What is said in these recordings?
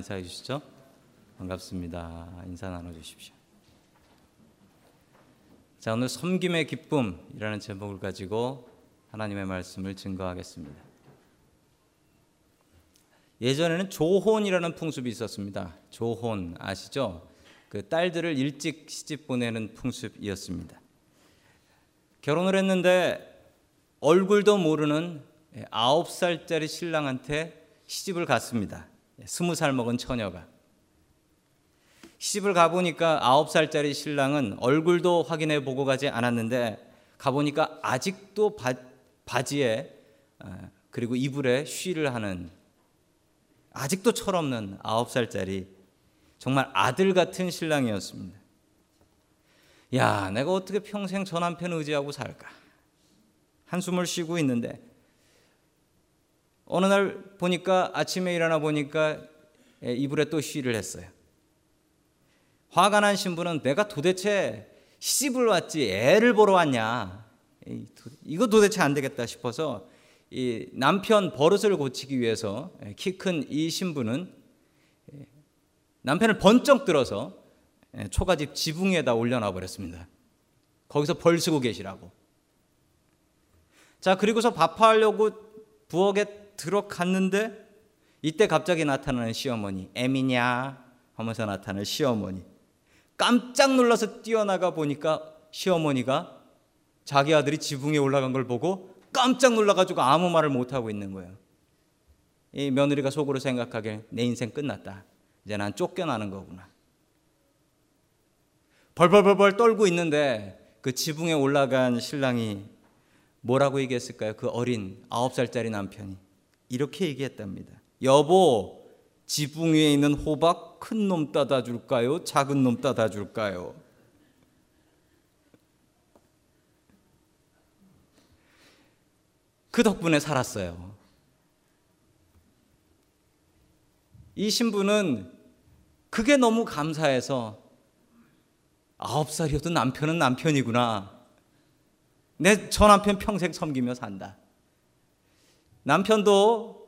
인사해 주시죠. 반갑습니다. 인사 나눠 주십시오. 자, 오늘 섬김의 기쁨이라는 제목을 가지고 하나님의 말씀을 증거하겠습니다. 예전에는 조혼이라는 풍습이 있었습니다. 조혼 아시죠? 그 딸들을 일찍 시집 보내는 풍습이었습니다. 결혼을 했는데 얼굴도 모르는 아홉 살짜리 신랑한테 시집을 갔습니다. 스무 살 먹은 처녀가. 시집을 가보니까 아홉 살짜리 신랑은 얼굴도 확인해 보고 가지 않았는데 가보니까 아직도 바, 바지에 어, 그리고 이불에 쉬를 하는 아직도 철없는 아홉 살짜리 정말 아들 같은 신랑이었습니다. 야, 내가 어떻게 평생 저 남편 의지하고 살까? 한숨을 쉬고 있는데 어느 날 보니까 아침에 일어나 보니까 이불에 또 쉬를 했어요. 화가 난 신부는 내가 도대체 시집을 왔지 애를 보러 왔냐? 이거 도대체 안 되겠다 싶어서 이 남편 버릇을 고치기 위해서 키 큰 이 신부는 남편을 번쩍 들어서 초가집 지붕 에다 올려놔 버렸습니다. 거기서 벌 쓰고 계시라고. 자, 그리고서 밥하려고 부엌에 들어갔는데 이때 갑자기 나타나는 시어머니, 애미냐 하면서 나타나는 시어머니. 깜짝 놀라서 뛰어나가 보니까 시어머니가 자기 아들이 지붕에 올라간 걸 보고 깜짝 놀라가지고 아무 말을 못 하고 있는 거예요. 이 며느리가 속으로 생각하길 내 인생 끝났다. 이제 난 쫓겨나는 거구나. 벌벌벌벌 떨고 있는데 그 지붕에 올라간 신랑이 뭐라고 얘기했을까요? 그 어린 아홉 살짜리 남편이 이렇게 얘기했답니다. 여보, 지붕 위에 있는 호박 큰 놈 따다 줄까요? 작은 놈 따다 줄까요? 그 덕분에 살았어요. 이 신부는 그게 너무 감사해서 아홉 살이어도 남편은 남편이구나. 내 저 남편 평생 섬기며 산다. 남편도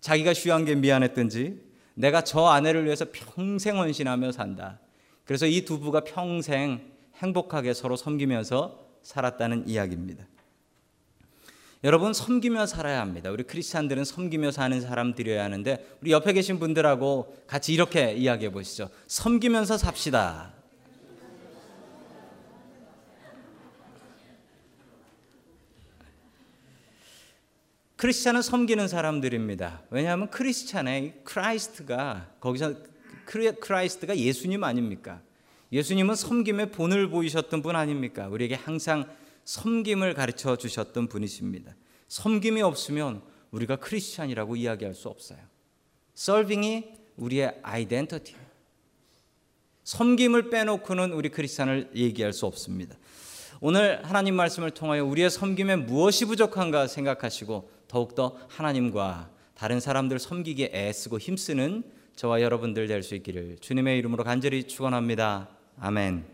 자기가 쉬한 게 미안했든지 내가 저 아내를 위해서 평생 헌신하며 산다. 그래서 이 두 부가 평생 행복하게 서로 섬기면서 살았다는 이야기입니다. 여러분 섬기며 살아야 합니다. 우리 크리스찬들은 섬기며 사는 사람들이어야 하는데 우리 옆에 계신 분들하고 같이 이렇게 이야기해 보시죠. 섬기면서 삽시다. 크리스찬은 섬기는 사람들입니다. 왜냐하면 크리스찬의 Christ가 거기서 Christ가 예수님 아닙니까? 예수님은 섬김의 본을 보이셨던 분 아닙니까? 우리에게 항상 섬김을 가르쳐 주셨던 분이십니다. 섬김이 없으면 우리가 크리스찬이라고 이야기할 수 없어요. 서빙이 우리의 아이덴티티. 섬김을 빼놓고는 우리 크리스찬을 얘기할 수 없습니다. 오늘 하나님 말씀을 통하여 우리의 섬김에 무엇이 부족한가 생각하시고 더욱더 하나님과 다른 사람들 섬기기에 애쓰고 힘쓰는 저와 여러분들 될 수 있기를 주님의 이름으로 간절히 축원합니다. 아멘.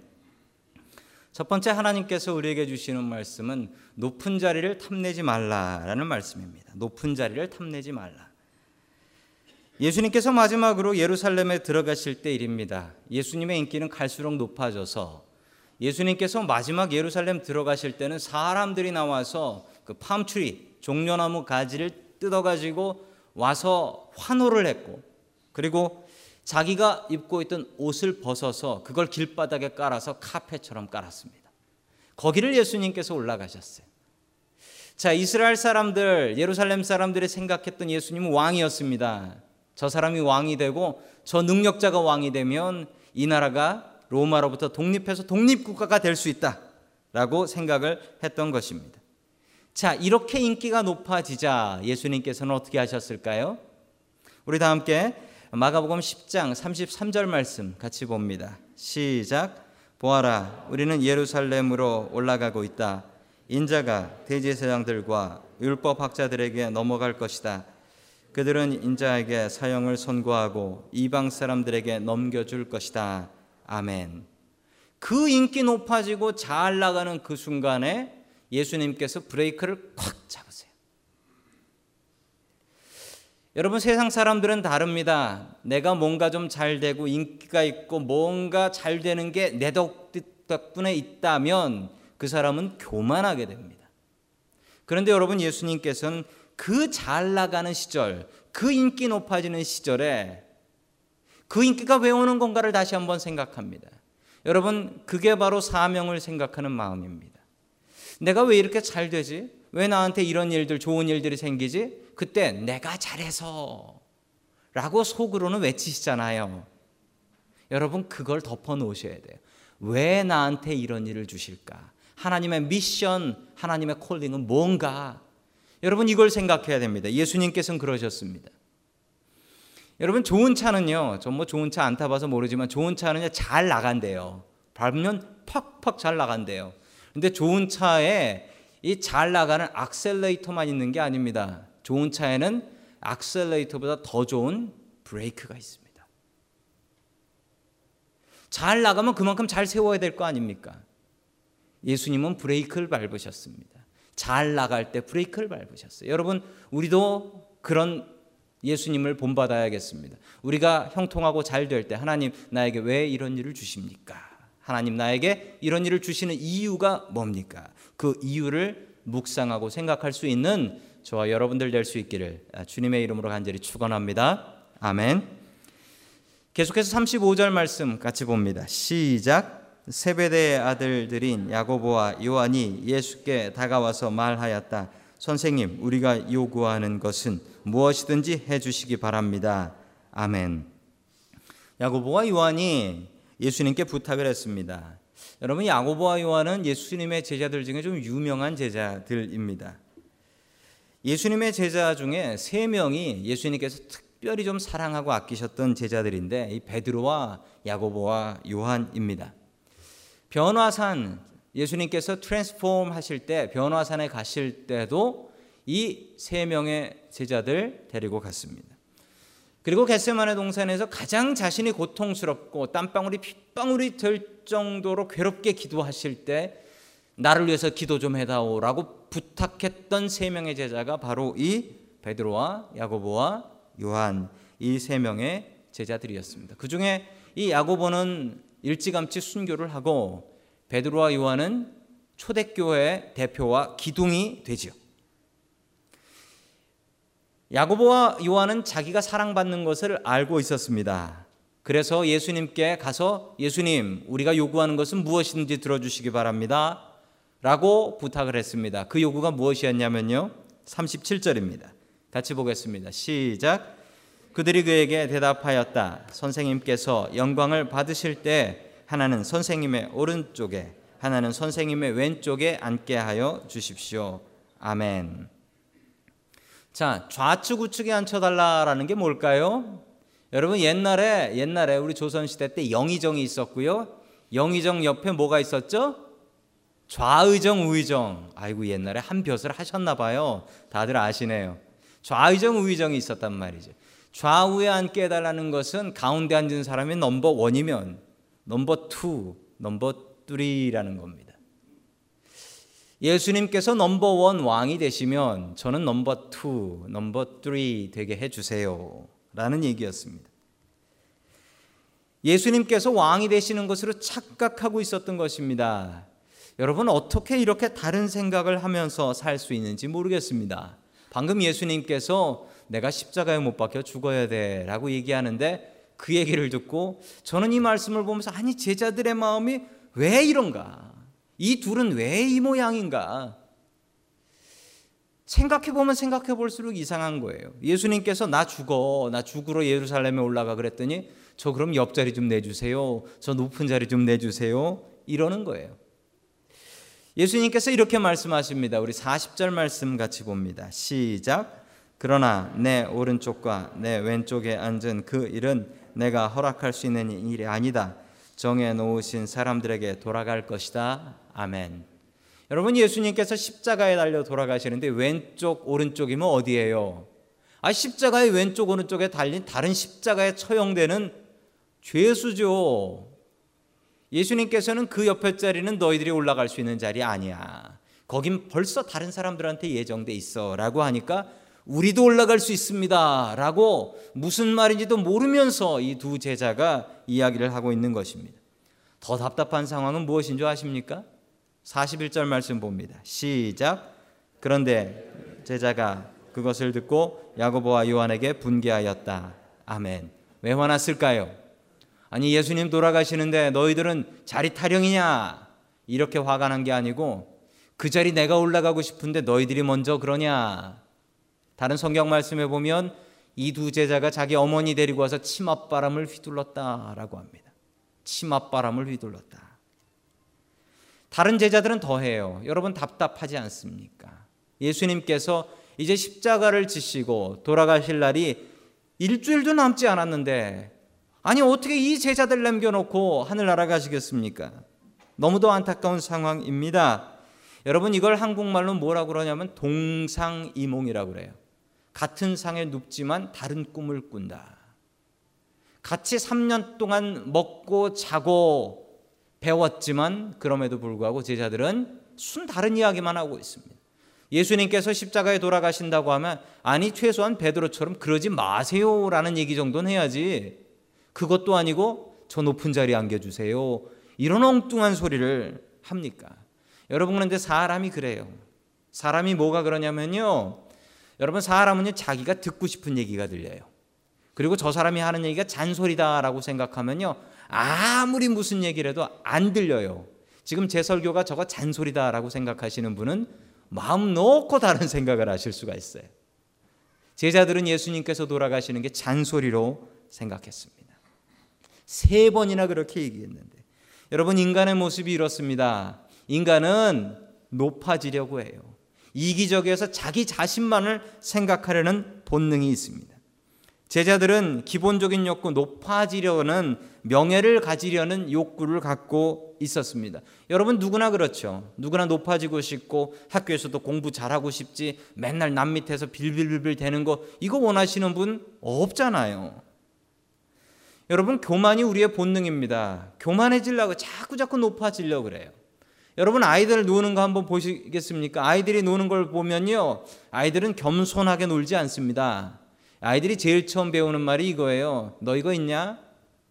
첫 번째 하나님께서 우리에게 주시는 말씀은 높은 자리를 탐내지 말라라는 말씀입니다. 높은 자리를 탐내지 말라. 예수님께서 마지막으로 예루살렘에 들어가실 때 일입니다. 예수님의 인기는 갈수록 높아져서 예수님께서 마지막 예루살렘 들어가실 때는 사람들이 나와서 그 팜트리 종려나무 가지를 뜯어가지고 와서 환호를 했고 그리고 자기가 입고 있던 옷을 벗어서 그걸 길바닥에 깔아서 카페처럼 깔았습니다. 거기를 예수님께서 올라가셨어요. 자, 이스라엘 사람들, 예루살렘 사람들이 생각했던 예수님은 왕이었습니다. 저 사람이 왕이 되고 저 능력자가 왕이 되면 이 나라가 로마로부터 독립해서 독립국가가 될 수 있다 라고 생각을 했던 것입니다. 자, 이렇게 인기가 높아지자 예수님께서는 어떻게 하셨을까요? 우리 다 함께 마가복음 10장 33절 말씀 같이 봅니다. 시작. 보아라, 우리는 예루살렘으로 올라가고 있다. 인자가 대제사장들과 율법 학자들에게 넘어갈 것이다. 그들은 인자에게 사형을 선고하고 이방 사람들에게 넘겨줄 것이다. 아멘. 그 인기 높아지고 잘 나가는 그 순간에 예수님께서 브레이크를 콱 잡으세요. 여러분 세상 사람들은 다릅니다. 내가 뭔가 좀 잘 되고 인기가 있고 뭔가 잘 되는 게 내 덕분에 있다면 그 사람은 교만하게 됩니다. 그런데 여러분 예수님께서는 그 잘 나가는 시절, 그 인기 높아지는 시절에 그 인기가 왜 오는 건가를 다시 한번 생각합니다. 여러분, 그게 바로 사명을 생각하는 마음입니다. 내가 왜 이렇게 잘 되지? 왜 나한테 이런 일들, 좋은 일들이 생기지? 그때 내가 잘해서 라고 속으로는 외치시잖아요. 여러분, 그걸 덮어 놓으셔야 돼요. 왜 나한테 이런 일을 주실까? 하나님의 미션, 하나님의 콜링은 뭔가? 여러분, 이걸 생각해야 됩니다. 예수님께서는 그러셨습니다. 여러분 좋은 차는요. 전 뭐 좋은 차 안 타봐서 모르지만 좋은 차는 잘 나간대요. 밟으면 팍팍 잘 나간대요. 근데 좋은 차에 이 잘 나가는 악셀레이터만 있는 게 아닙니다. 좋은 차에는 악셀레이터보다 더 좋은 브레이크가 있습니다. 잘 나가면 그만큼 잘 세워야 될 거 아닙니까? 예수님은 브레이크를 밟으셨습니다. 잘 나갈 때 브레이크를 밟으셨어요. 여러분, 우리도 그런 예수님을 본받아야겠습니다. 우리가 형통하고 잘 될 때 하나님 나에게 왜 이런 일을 주십니까? 하나님 나에게 이런 일을 주시는 이유가 뭡니까? 그 이유를 묵상하고 생각할 수 있는 저와 여러분들 될 수 있기를 주님의 이름으로 간절히 축원합니다. 아멘. 계속해서 35절 말씀 같이 봅니다. 시작. 세베대의 아들들인 야고보와 요한이 예수께 다가와서 말하였다. 선생님, 우리가 요구하는 것은 무엇이든지 해 주시기 바랍니다. 아멘. 야고보와 요한이 예수님께 부탁을 했습니다. 여러분 야고보와 요한은 예수님의 제자들 중에 좀 유명한 제자들입니다. 예수님의 제자 중에 세 명이 예수님께서 특별히 좀 사랑하고 아끼셨던 제자들인데 이 베드로와 야고보와 요한입니다. 변화산 예수님께서 트랜스폼 하실 때 변화산에 가실 때도 이 세 명의 제자들 데리고 갔습니다. 그리고 겟세마네 동산에서 가장 자신이 고통스럽고 땀방울이 핏방울이 될 정도로 괴롭게 기도하실 때 나를 위해서 기도 좀 해다오라고 부탁했던 세 명의 제자가 바로 이 베드로와 야고보와 요한 이 세 명의 제자들이었습니다. 그 중에 이 야고보는 일찌감치 순교를 하고 베드로와 요한은 초대교회 대표와 기둥이 되지요. 야고보와 요한은 자기가 사랑받는 것을 알고 있었습니다. 그래서 예수님께 가서 예수님, 우리가 요구하는 것은 무엇이든지 들어주시기 바랍니다. 라고 부탁을 했습니다. 그 요구가 무엇이었냐면요. 37절입니다. 같이 보겠습니다. 시작. 그들이 그에게 대답하였다. 선생님께서 영광을 받으실 때 하나는 선생님의 오른쪽에, 하나는 선생님의 왼쪽에 앉게 하여 주십시오. 아멘. 자, 좌측 우측에 앉혀달라라는 게 뭘까요? 여러분 옛날에 옛날에 우리 조선 시대 때 영의정이 있었고요. 영의정 옆에 뭐가 있었죠? 좌의정, 우의정. 아이고 옛날에 한 벼슬 하셨나 봐요. 다들 아시네요. 좌의정, 우의정이 있었단 말이죠. 좌우에 앉게 해달라는 것은 가운데 앉은 사람이 number one이면 number two, number three라는 겁니다. 예수님께서 number one 왕이 되시면 저는 number two, number three 되게 해주세요. 라는 얘기였습니다. 예수님께서 왕이 되시는 것으로 착각하고 있었던 것입니다. 여러분, 어떻게 이렇게 다른 생각을 하면서 살 수 있는지 모르겠습니다. 방금 예수님께서 내가 십자가에 못 박혀 죽어야 돼 라고 얘기하는데 그 얘기를 듣고 저는 이 말씀을 보면서 아니, 제자들의 마음이 왜 이런가? 이 둘은 왜 이 모양인가? 생각해 보면 생각해 볼수록 이상한 거예요. 예수님께서 나 죽어, 나 죽으러 예루살렘에 올라가 그랬더니 저 그럼 옆자리 좀 내주세요. 저 높은 자리 좀 내주세요. 이러는 거예요. 예수님께서 이렇게 말씀하십니다. 우리 40절 말씀 같이 봅니다. 시작. 그러나 내 오른쪽과 내 왼쪽에 앉은 그 일은 내가 허락할 수 있는 일이 아니다. 정해 놓으신 사람들에게 돌아갈 것이다. 아멘. 여러분 예수님께서 십자가에 달려 돌아가시는데 왼쪽 오른쪽이면 어디예요? 아 십자가의 왼쪽 오른쪽에 달린 다른 십자가에 처형되는 죄수죠. 예수님께서는 그 옆에 자리는 너희들이 올라갈 수 있는 자리 아니야. 거긴 벌써 다른 사람들한테 예정돼 있어라고 하니까 우리도 올라갈 수 있습니다. 라고 무슨 말인지도 모르면서 이 두 제자가 이야기를 하고 있는 것입니다. 더 답답한 상황은 무엇인 줄 아십니까? 41절 말씀 봅니다. 시작. 그런데 제자가 그것을 듣고 야고보와 요한에게 분개하였다. 아멘. 왜 화났을까요? 아니 예수님 돌아가시는데 너희들은 자리 타령이냐? 이렇게 화가 난 게 아니고 그 자리 내가 올라가고 싶은데 너희들이 먼저 그러냐? 다른 성경 말씀에 보면 이 두 제자가 자기 어머니 데리고 와서 치맛바람을 휘둘렀다라고 합니다. 치맛바람을 휘둘렀다. 다른 제자들은 더해요. 여러분 답답하지 않습니까? 예수님께서 이제 십자가를 지시고 돌아가실 날이 일주일도 남지 않았는데 아니 어떻게 이 제자들 남겨놓고 하늘나라 가시겠습니까? 너무도 안타까운 상황입니다. 여러분 이걸 한국말로 뭐라고 그러냐면 동상이몽이라고 그래요. 같은 상에 눕지만 다른 꿈을 꾼다. 같이 3년 동안 먹고 자고 배웠지만 그럼에도 불구하고 제자들은 순 다른 이야기만 하고 있습니다. 예수님께서 십자가에 돌아가신다고 하면 아니 최소한 베드로처럼 그러지 마세요라는 얘기 정도는 해야지. 그것도 아니고 저 높은 자리에 안겨 주세요. 이런 엉뚱한 소리를 합니까? 여러분 그런데 사람이 그래요. 사람이 뭐가 그러냐면요. 여러분 사람은요 자기가 듣고 싶은 얘기가 들려요. 그리고 저 사람이 하는 얘기가 잔소리다라고 생각하면요 아무리 무슨 얘기를 해도 안 들려요. 지금 제 설교가 저거 잔소리다라고 생각하시는 분은 마음 놓고 다른 생각을 하실 수가 있어요. 제자들은 예수님께서 돌아가시는 게 잔소리로 생각했습니다. 세 번이나 그렇게 얘기했는데 여러분 인간의 모습이 이렇습니다. 인간은 높아지려고 해요. 이기적에서 자기 자신만을 생각하려는 본능이 있습니다. 제자들은 기본적인 욕구 높아지려는 명예를 가지려는 욕구를 갖고 있었습니다. 여러분 누구나 그렇죠. 누구나 높아지고 싶고 학교에서도 공부 잘하고 싶지 맨날 남 밑에서 빌빌빌빌 대는 거 이거 원하시는 분 없잖아요. 여러분 교만이 우리의 본능입니다. 교만해지려고 자꾸 자꾸 높아지려고 그래요. 여러분 아이들 노는 거 한번 보시겠습니까? 아이들이 노는 걸 보면요. 아이들은 겸손하게 놀지 않습니다. 아이들이 제일 처음 배우는 말이 이거예요. 너 이거 있냐?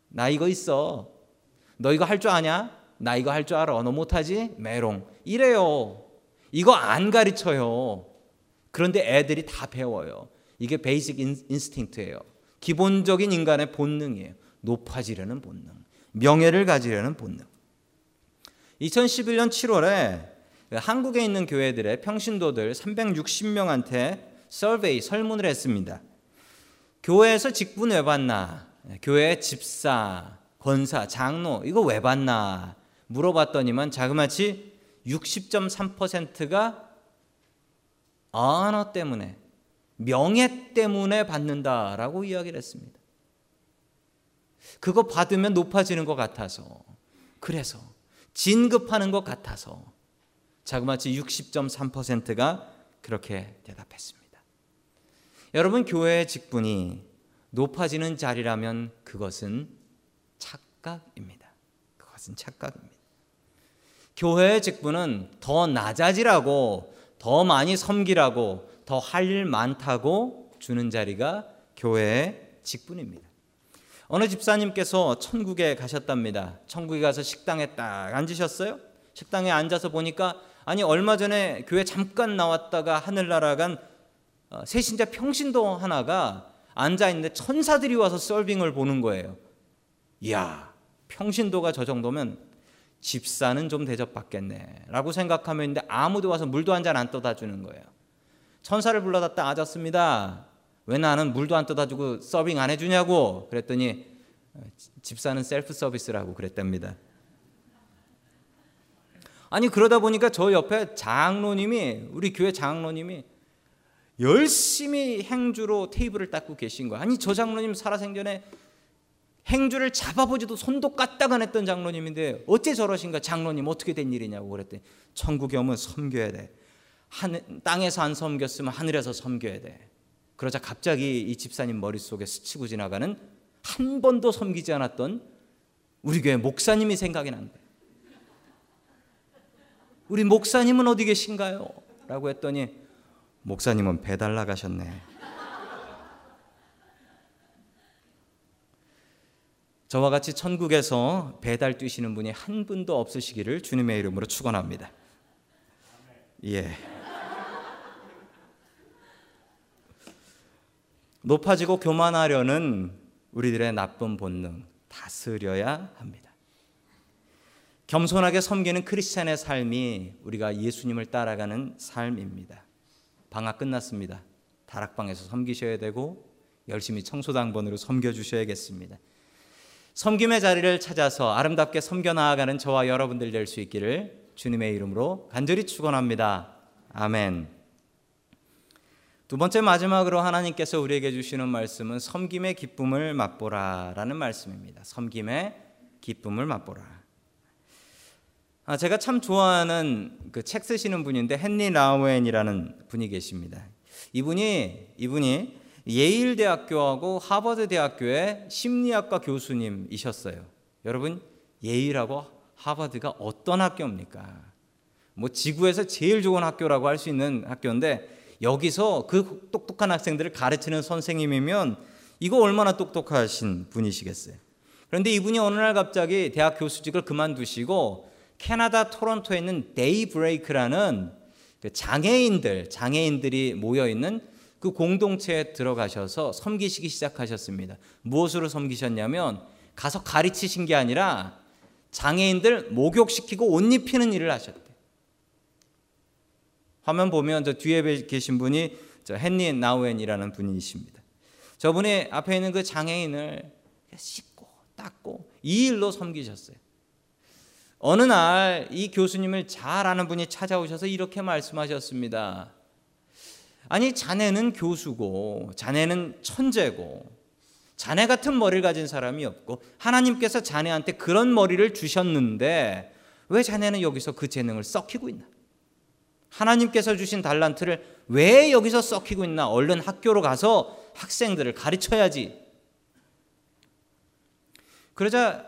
나 이거 있어. 너 이거 할 줄 아냐? 나 이거 할 줄 알아. 너 못하지? 메롱. 이래요. 이거 안 가르쳐요. 그런데 애들이 다 배워요. 이게 basic instinct예요. 기본적인 인간의 본능이에요. 높아지려는 본능. 명예를 가지려는 본능. 2011년 7월에 한국에 있는 교회들의 평신도들 360명한테 survey 설문을 했습니다. 교회에서 직분 왜 받나? 교회 집사, 권사, 장로 이거 왜 받나? 물어봤더니만 자그마치 60.3%가 언어 때문에 명예 때문에 받는다라고 이야기를 했습니다. 그거 받으면 높아지는 것 같아서 그래서 진급하는 것 같아서 자그마치 60.3%가 그렇게 대답했습니다. 여러분 교회의 직분이 높아지는 자리라면 그것은 착각입니다. 그것은 착각입니다. 교회의 직분은 더 낮아지라고 더 많이 섬기라고 더 할 일 많다고 주는 자리가 교회의 직분입니다. 어느 집사님께서 천국에 가셨답니다. 천국에 가서 식당에 딱 앉으셨어요. 식당에 앉아서 보니까 아니 얼마 전에 교회 잠깐 나왔다가 하늘나라 간 어, 세신자 평신도 하나가 앉아 있는데 천사들이 와서 서빙을 보는 거예요. 이야, 평신도가 저 정도면 집사는 좀 대접받겠네라고 생각하면 있는데 아무도 와서 물도 한 잔 안 떠다 주는 거예요. 천사를 불러다 딱 앉았습니다. 왜 나는 물도 안 떠다 주고 서빙 안 해주냐고 그랬더니 어, 집사는 셀프 서비스라고 그랬답니다. 아니 그러다 보니까 저 옆에 장로님이 우리 교회 장로님이 열심히 행주로 테이블을 닦고 계신 거야. 아니 저 장로님 살아생전에 행주를 잡아보지도 손도 까딱 안 했던 장로님인데 어째 저러신가 장로님 어떻게 된 일이냐고 그랬더니 천국에 오면 섬겨야 돼. 한, 땅에서 안 섬겼으면 하늘에서 섬겨야 돼. 그러자 갑자기 이 집사님 머릿속에 스치고 지나가는 한 번도 섬기지 않았던 우리 교회 목사님이 생각이 난 거예요. 우리 목사님은 어디 계신가요? 라고 했더니 목사님은 배달 나가셨네. 저와 같이 천국에서 배달 뛰시는 분이 한 분도 없으시기를 주님의 이름으로 축원합니다. 예. 높아지고 교만하려는 우리들의 나쁜 본능 다스려야 합니다. 겸손하게 섬기는 크리스찬의 삶이 우리가 예수님을 따라가는 삶입니다. 방학 끝났습니다. 다락방에서 섬기셔야 되고 열심히 청소당번으로 섬겨 주셔야겠습니다. 섬김의 자리를 찾아서 아름답게 섬겨 나아가는 저와 여러분들 될 수 있기를 주님의 이름으로 간절히 축원합니다. 아멘. 두 번째 마지막으로 하나님께서 우리에게 주시는 말씀은 섬김의 기쁨을 맛보라라는 말씀입니다. 섬김의 기쁨을 맛보라. 아, 제가 참 좋아하는 그 책 쓰시는 분인데 헨리 라우엔이라는 분이 계십니다. 이분이 이분이 예일 대학교하고 하버드 대학교의 심리학과 교수님이셨어요. 여러분 예일하고 하버드가 어떤 학교입니까? 뭐 지구에서 제일 좋은 학교라고 할 수 있는 학교인데 여기서 그 똑똑한 학생들을 가르치는 선생님이면 이거 얼마나 똑똑하신 분이시겠어요. 그런데 이분이 어느 날 갑자기 대학 교수직을 그만두시고 캐나다 토론토에 있는 데이브레이크라는 그 장애인들, 장애인들이 모여 있는 그 공동체에 들어가셔서 섬기시기 시작하셨습니다. 무엇으로 섬기셨냐면 가서 가르치신 게 아니라 장애인들 목욕시키고 옷 입히는 일을 하셨대. 화면 보면 저 뒤에 계신 분이 저 헨리 나우엔이라는 분이십니다. 저분이 앞에 있는 그 장애인을 씻고 닦고 이 일로 섬기셨어요. 어느 날 이 교수님을 잘 아는 분이 찾아오셔서 이렇게 말씀하셨습니다. 아니 자네는 교수고 자네는 천재고 자네 같은 머리를 가진 사람이 없고 하나님께서 자네한테 그런 머리를 주셨는데 왜 자네는 여기서 그 재능을 썩히고 있나? 하나님께서 주신 달란트를 왜 여기서 썩히고 있나? 얼른 학교로 가서 학생들을 가르쳐야지. 그러자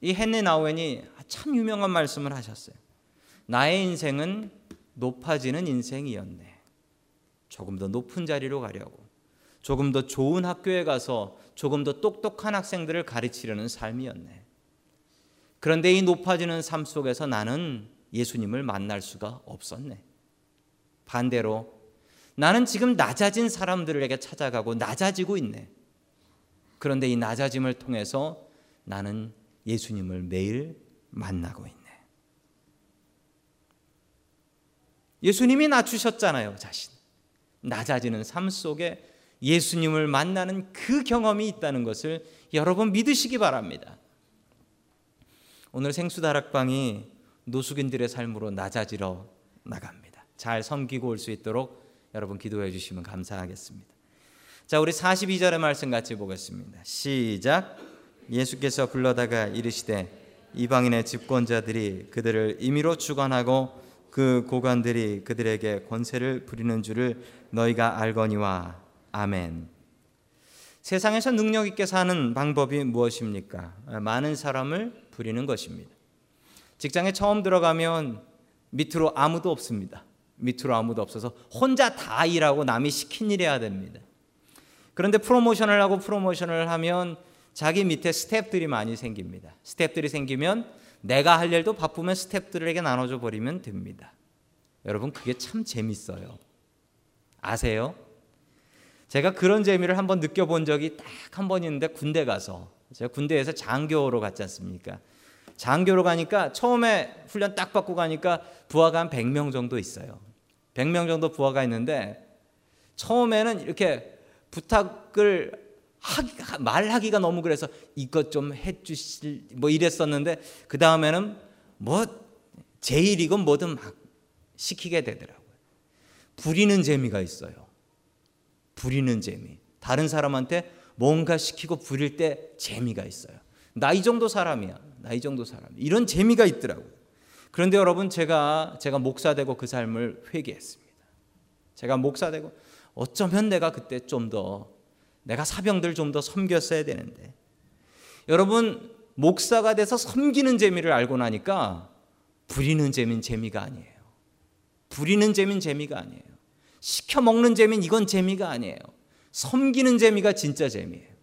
이 헨리 나우엔이 참 유명한 말씀을 하셨어요. 나의 인생은 높아지는 인생이었네. 조금 더 높은 자리로 가려고. 조금 더 좋은 학교에 가서 조금 더 똑똑한 학생들을 가르치려는 삶이었네. 그런데 이 높아지는 삶 속에서 나는 예수님을 만날 수가 없었네. 반대로 나는 지금 낮아진 사람들에게 찾아가고 낮아지고 있네. 그런데 이 낮아짐을 통해서 나는 예수님을 매일 만나고 있네. 예수님이 낮추셨잖아요, 자신. 낮아지는 삶 속에 예수님을 만나는 그 경험이 있다는 것을 여러분 믿으시기 바랍니다. 오늘 생수다락방이 노숙인들의 삶으로 낮아지러 나갑니다. 잘 섬기고 올 수 있도록 여러분 기도해 주시면 감사하겠습니다. 자, 우리 42절의 말씀 같이 보겠습니다. 시작. 예수께서 불러다가 이르시되 이방인의 집권자들이 그들을 임의로 주관하고 그 고관들이 그들에게 권세를 부리는 줄을 너희가 알거니와 아멘. 세상에서 능력 있게 사는 방법이 무엇입니까? 많은 사람을 부리는 것입니다. 직장에 처음 들어가면 밑으로 아무도 없습니다. 밑으로 아무도 없어서 혼자 다 일하고 남이 시킨 일 해야 됩니다. 그런데 프로모션을 하고 프로모션을 하면 자기 밑에 스탭들이 많이 생깁니다. 스탭들이 생기면 내가 할 일도 바쁘면 스탭들에게 나눠줘 버리면 됩니다. 여러분 그게 참 재밌어요. 아세요? 제가 그런 재미를 한번 느껴본 적이 딱 한 번 있는데 군대 가서 제가 군대에서 장교로 갔지 않습니까? 장교로 가니까 처음에 훈련 딱 받고 가니까 부하가 한 100명 정도 있어요. 100명 정도 부하가 있는데 처음에는 이렇게 부탁을 하기, 말하기가 너무 그래서 이것 좀 해주실 뭐 이랬었는데 그 다음에는 뭐 제일이건 뭐든 막 시키게 되더라고요. 부리는 재미가 있어요. 부리는 재미. 다른 사람한테 뭔가 시키고 부릴 때 재미가 있어요. 나 이 정도 사람이야. 나 이 정도 사람. 이런 재미가 있더라고요. 그런데 여러분 제가 제가 목사 되고 그 삶을 회개했습니다. 제가 목사 되고 어쩌면 내가 그때 좀 더 내가 사병들 좀 더 섬겼어야 되는데 여러분 목사가 돼서 섬기는 재미를 알고 나니까 부리는 재미는 재미가 아니에요. 부리는 재미는 재미가 아니에요. 시켜 먹는 재미는 이건 재미가 아니에요. 섬기는 재미가 진짜 재미예요.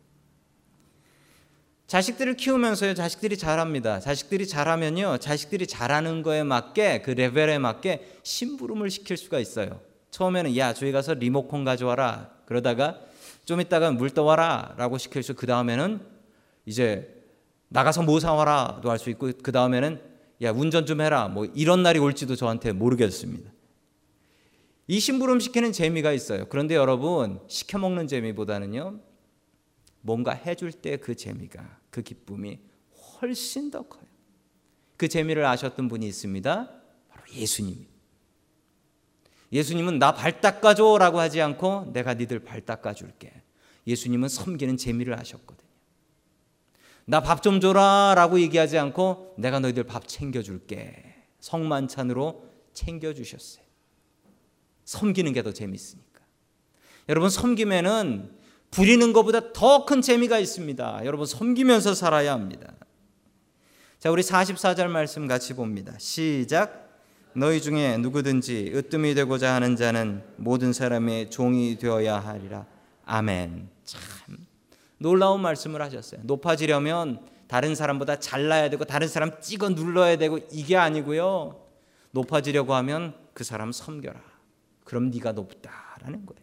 자식들을 키우면서요, 자식들이 잘합니다. 자식들이 잘하면요, 자식들이 잘하는 거에 맞게 그 레벨에 맞게 심부름을 시킬 수가 있어요. 처음에는 야, 저기 가서 리모컨 가져와라. 그러다가 좀 있다가 물 떠와라. 라고 시킬 수, 그 다음에는 이제 나가서 뭐 사와라도 할 수 있고, 그 다음에는 야, 운전 좀 해라. 뭐 이런 날이 올지도 저한테 모르겠습니다. 이 심부름 시키는 재미가 있어요. 그런데 여러분, 시켜 먹는 재미보다는요, 뭔가 해줄 때 그 재미가, 그 기쁨이 훨씬 더 커요. 그 재미를 아셨던 분이 있습니다. 바로 예수님. 예수님은 나 발 닦아줘라고 하지 않고 내가 니들 발 닦아줄게. 예수님은 섬기는 재미를 아셨거든요. 나 밥 좀 줘라라고 얘기하지 않고 내가 너희들 밥 챙겨줄게. 성만찬으로 챙겨주셨어요. 섬기는 게 더 재밌으니까. 여러분 섬김에는 부리는 것보다 더 큰 재미가 있습니다. 여러분 섬기면서 살아야 합니다. 자, 우리 44절 말씀 같이 봅니다. 시작. 너희 중에 누구든지 으뜸이 되고자 하는 자는 모든 사람의 종이 되어야 하리라. 아멘. 참 놀라운 말씀을 하셨어요. 높아지려면 다른 사람보다 잘나야 되고 다른 사람 찍어 눌러야 되고 이게 아니고요. 높아지려고 하면 그 사람 섬겨라. 그럼 네가 높다라는 거예요.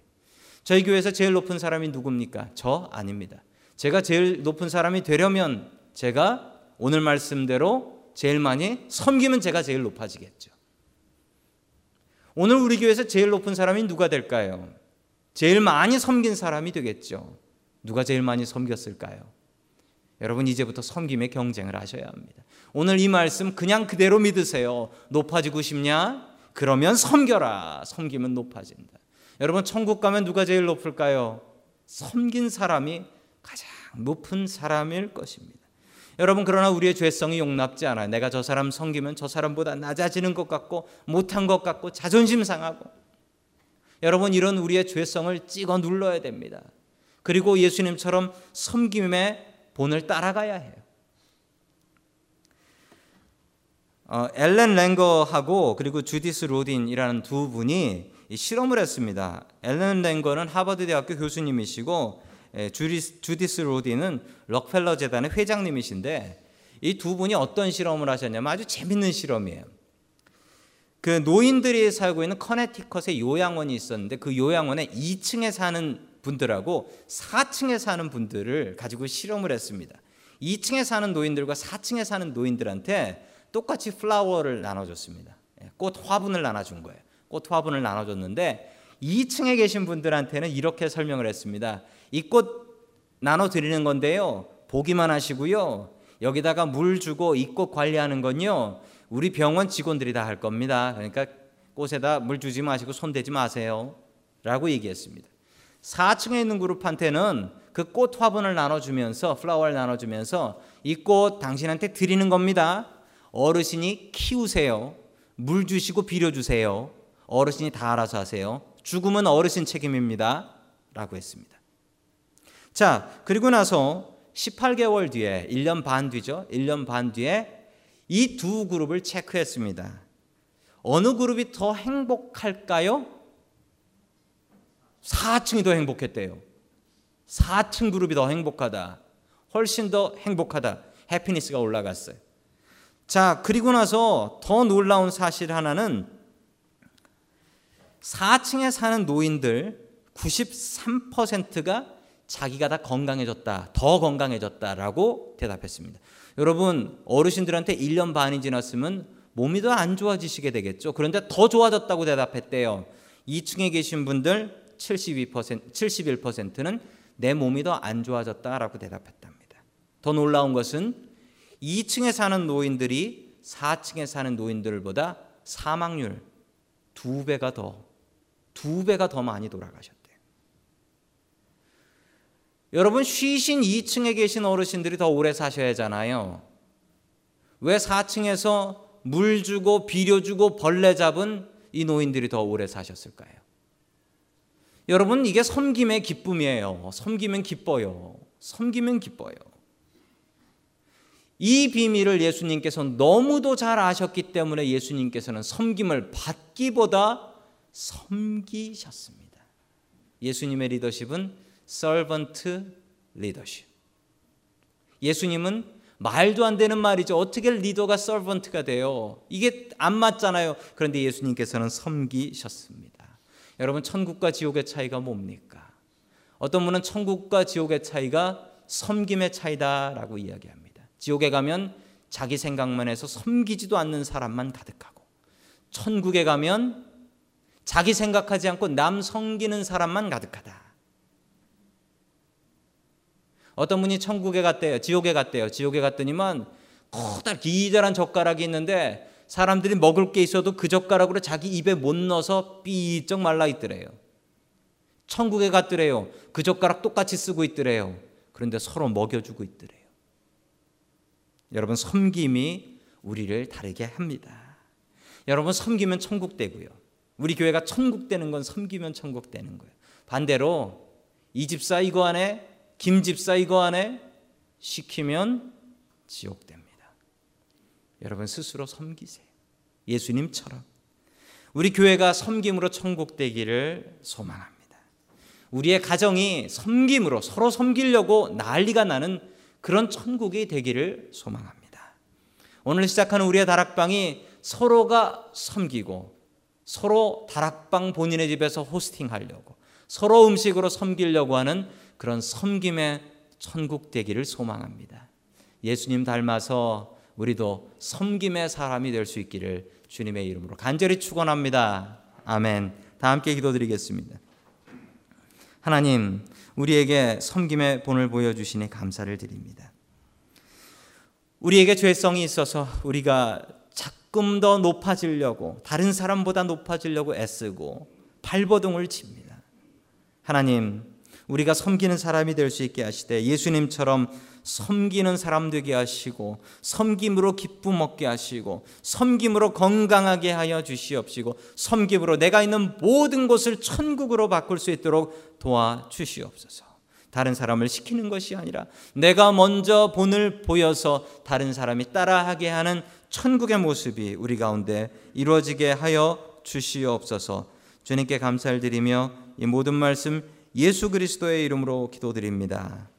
저희 교회에서 제일 높은 사람이 누굽니까? 저 아닙니다. 제가 제일 높은 사람이 되려면 제가 오늘 말씀대로 제일 많이 섬기면 제가 제일 높아지겠죠. 오늘 우리 교회에서 제일 높은 사람이 누가 될까요? 제일 많이 섬긴 사람이 되겠죠. 누가 제일 많이 섬겼을까요? 여러분 이제부터 섬김의 경쟁을 하셔야 합니다. 오늘 이 말씀 그냥 그대로 믿으세요. 높아지고 싶냐? 그러면 섬겨라. 섬기면 높아진다. 여러분 천국 가면 누가 제일 높을까요? 섬긴 사람이 가장 높은 사람일 것입니다. 여러분 그러나 우리의 죄성이 용납지 않아요. 내가 저 사람 섬기면 저 사람보다 낮아지는 것 같고 못한 것 같고 자존심 상하고 여러분 이런 우리의 죄성을 찍어 눌러야 됩니다. 그리고 예수님처럼 섬김의 본을 따라가야 해요. 어, 엘렌 랭거하고 그리고 주디스 로딘이라는 두 분이 실험을 했습니다. 엘렌 랭거는 하버드 대학교 교수님이시고 예, 주디스, 주디스 로딘은 럭펠러 재단의 회장님이신데 이 두 분이 어떤 실험을 하셨냐면 아주 재밌는 실험이에요. 그 노인들이 살고 있는 커네티컷에 요양원이 있었는데 그 요양원에 2층에 사는 분들하고 4층에 사는 분들을 가지고 실험을 했습니다. 2층에 사는 노인들과 4층에 사는 노인들한테 똑같이 플라워를 나눠줬습니다. 예, 꽃 화분을 나눠준 거예요. 꽃 화분을 나눠줬는데 2층에 계신 분들한테는 이렇게 설명을 했습니다. 이 꽃 나눠 드리는 건데요. 보기만 하시고요. 여기다가 물 주고 이 꽃 관리하는 건요. 우리 병원 직원들이 다 할 겁니다. 그러니까 꽃에다 물 주지 마시고 손 대지 마세요. 라고 얘기했습니다. 4층에 있는 그룹한테는 그 꽃 화분을 나눠주면서 플라워를 나눠주면서 이 꽃 당신한테 드리는 겁니다. 어르신이 키우세요. 물 주시고 비료 주세요. 어르신이 다 알아서 하세요. 죽음은 어르신 책임입니다. 라고 했습니다. 자, 그리고 나서 18개월 뒤에 1년 반 뒤죠. 1년 반 뒤에 이 두 그룹을 체크했습니다. 어느 그룹이 더 행복할까요? 4층이 더 행복했대요. 4층 그룹이 더 행복하다. 훨씬 더 행복하다. 해피니스가 올라갔어요. 자, 그리고 나서 더 놀라운 사실 하나는 4층에 사는 노인들 93%가 자기가 다 건강해졌다, 더 건강해졌다라고 대답했습니다. 여러분, 어르신들한테 1년 반이 지났으면 몸이 더 안 좋아지시게 되겠죠. 그런데 더 좋아졌다고 대답했대요. 2층에 계신 분들 72%, 71%는 내 몸이 더 안 좋아졌다라고 대답했답니다. 더 놀라운 것은 2층에 사는 노인들이 4층에 사는 노인들보다 사망률 두 배가 더, 두 배가 더 많이 돌아가셨대요. 여러분, 쉬신 2층에 계신 어르신들이 더 오래 사셔야 하잖아요. 왜 4층에서 물 주고 비료 주고 벌레 잡은 이 노인들이 더 오래 사셨을까요? 여러분, 이게 섬김의 기쁨이에요. 섬기면 기뻐요. 섬기면 기뻐요. 이 비밀을 예수님께서 너무도 잘 아셨기 때문에 예수님께서는 섬김을 받기보다 섬기셨습니다. 예수님의 리더십은 servant. 예수님은 말도 안 되는 말이죠. 어떻게 리더가 서번트가 돼요? 이게 안 맞잖아요. 그런데 예수님께서는 섬기셨습니다. 여러분 천국과 지옥의 차이가 뭡니까? 어떤 분은 천국과 지옥의 차이가 섬김의 차이다라고 이야기합니다. 지옥에 가면 자기 생각만 해서 섬기지도 않는 사람만 가득하고 천국에 가면 자기 생각하지 않고 남 섬기는 사람만 가득하다. 어떤 분이 천국에 갔대요. 지옥에 갔대요. 지옥에 갔더니만 커다 기자란 젓가락이 있는데 사람들이 먹을 게 있어도 그 젓가락으로 자기 입에 못 넣어서 삐쩍 말라 있더래요. 천국에 갔더래요. 그 젓가락 똑같이 쓰고 있더래요. 그런데 서로 먹여주고 있더래요. 여러분 섬김이 우리를 다르게 합니다. 여러분 섬기면 천국 되고요. 우리 교회가 천국 되는 건 섬기면 천국 되는 거예요. 반대로 이 집사 이거 안에 김 집사 이거 안에 시키면 지옥 됩니다. 여러분 스스로 섬기세요. 예수님처럼 우리 교회가 섬김으로 천국 되기를 소망합니다. 우리의 가정이 섬김으로 서로 섬기려고 난리가 나는 그런 천국이 되기를 소망합니다. 오늘 시작하는 우리의 다락방이 서로가 섬기고 서로 다락방 본인의 집에서 호스팅하려고 서로 음식으로 섬기려고 하는 그런 섬김의 천국 되기를 소망합니다. 예수님 닮아서 우리도 섬김의 사람이 될 수 있기를 주님의 이름으로 간절히 축원합니다. 아멘. 다 함께 기도드리겠습니다. 하나님, 우리에게 섬김의 본을 보여 주시니 감사를 드립니다. 우리에게 죄성이 있어서 우리가 자금 더 높아지려고 다른 사람보다 높아지려고 애쓰고 발버둥을 칩니다. 하나님, 우리가 섬기는 사람이 될 수 있게 하시되 예수님처럼 섬기는 사람 되게 하시고 섬김으로 기쁨 얻게 하시고 섬김으로 건강하게 하여 주시옵시고 섬김으로 내가 있는 모든 곳을 천국으로 바꿀 수 있도록 도와 주시옵소서. 다른 사람을 시키는 것이 아니라 내가 먼저 본을 보여서 다른 사람이 따라하게 하는 천국의 모습이 우리 가운데 이루어지게 하여 주시옵소서. 주님께 감사를 드리며 이 모든 말씀 예수 그리스도의 이름으로 기도드립니다.